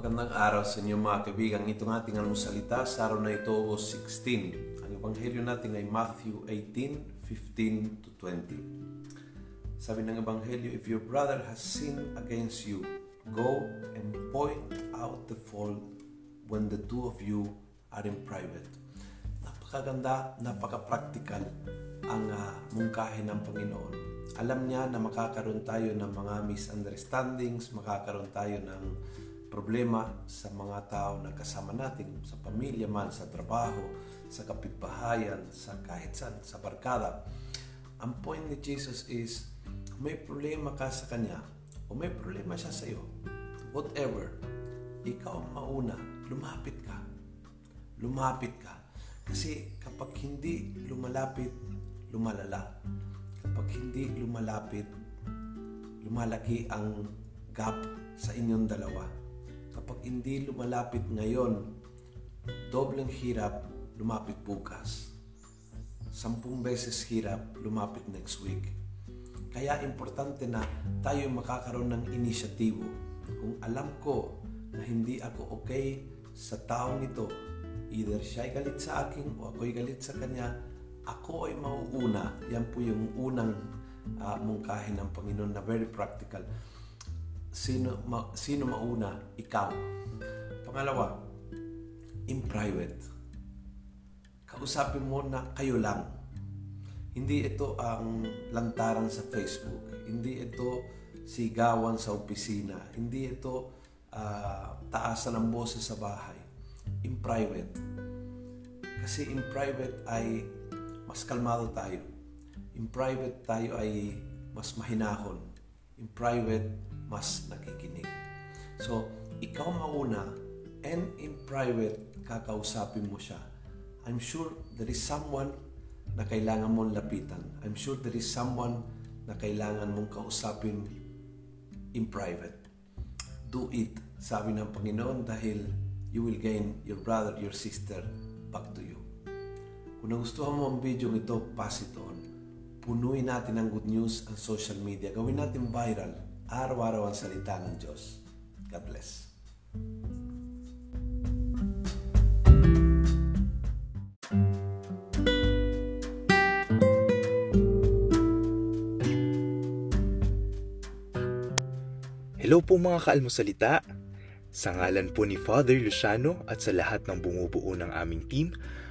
araw sa inyo mga kaibigan. Itong ating anong salita sa araw na ito, August 16. Ang ebanghelyo natin ay Matthew 18, 15 to 20. Sabi ng ebanghelyo, If your brother has sinned against you, go and point out the fault when the two of you are in private. Napakaganda, napaka-practical ang uh, mungkahin ng Panginoon. Alam niya na makakaroon tayo ng mga misunderstandings, makakaroon tayo ng problema sa mga tao na kasama natin, sa pamilya man, sa trabaho, sa kapitbahayan, sa kahit saan, sa barkada. Ang point ni Jesus is, may problema ka sa Kanya o may problema siya sa iyo, whatever, ikaw ang mauna, lumapit ka. Lumapit ka. Kasi kapag hindi lumalapit, lumalala. Kapag hindi lumalapit, lumalaki ang gap sa inyong dalawa kapag hindi lumalapit ngayon, dobleng hirap, lumapit bukas. Sampung beses hirap, lumapit next week. Kaya importante na tayo makakaroon ng inisyatibo. Kung alam ko na hindi ako okay sa taong ito, either siya ay galit sa akin o ako ay galit sa kanya, ako ay mauuna. Yan po yung unang uh, mungkahin ng Panginoon na very practical sino, ma, sino mauna? Ikaw. Pangalawa, in private. Kausapin mo na kayo lang. Hindi ito ang lantaran sa Facebook. Hindi ito sigawan sa opisina. Hindi ito uh, taasan ng boses sa bahay. In private. Kasi in private ay mas kalmado tayo. In private tayo ay mas mahinahon. In private, mas nakikinig. So, ikaw mauna and in private, kakausapin mo siya. I'm sure there is someone na kailangan mong lapitan. I'm sure there is someone na kailangan mong kausapin in private. Do it, sabi ng Panginoon, dahil you will gain your brother, your sister back to you. Kung nagustuhan mo ang video ito, pass it on. Punuin natin ang good news ang social media. Gawin natin viral araw-araw ang salita ng Diyos. God bless. Hello po mga kaalmosalita. Sa ngalan po ni Father Luciano at sa lahat ng bumubuo ng aming team,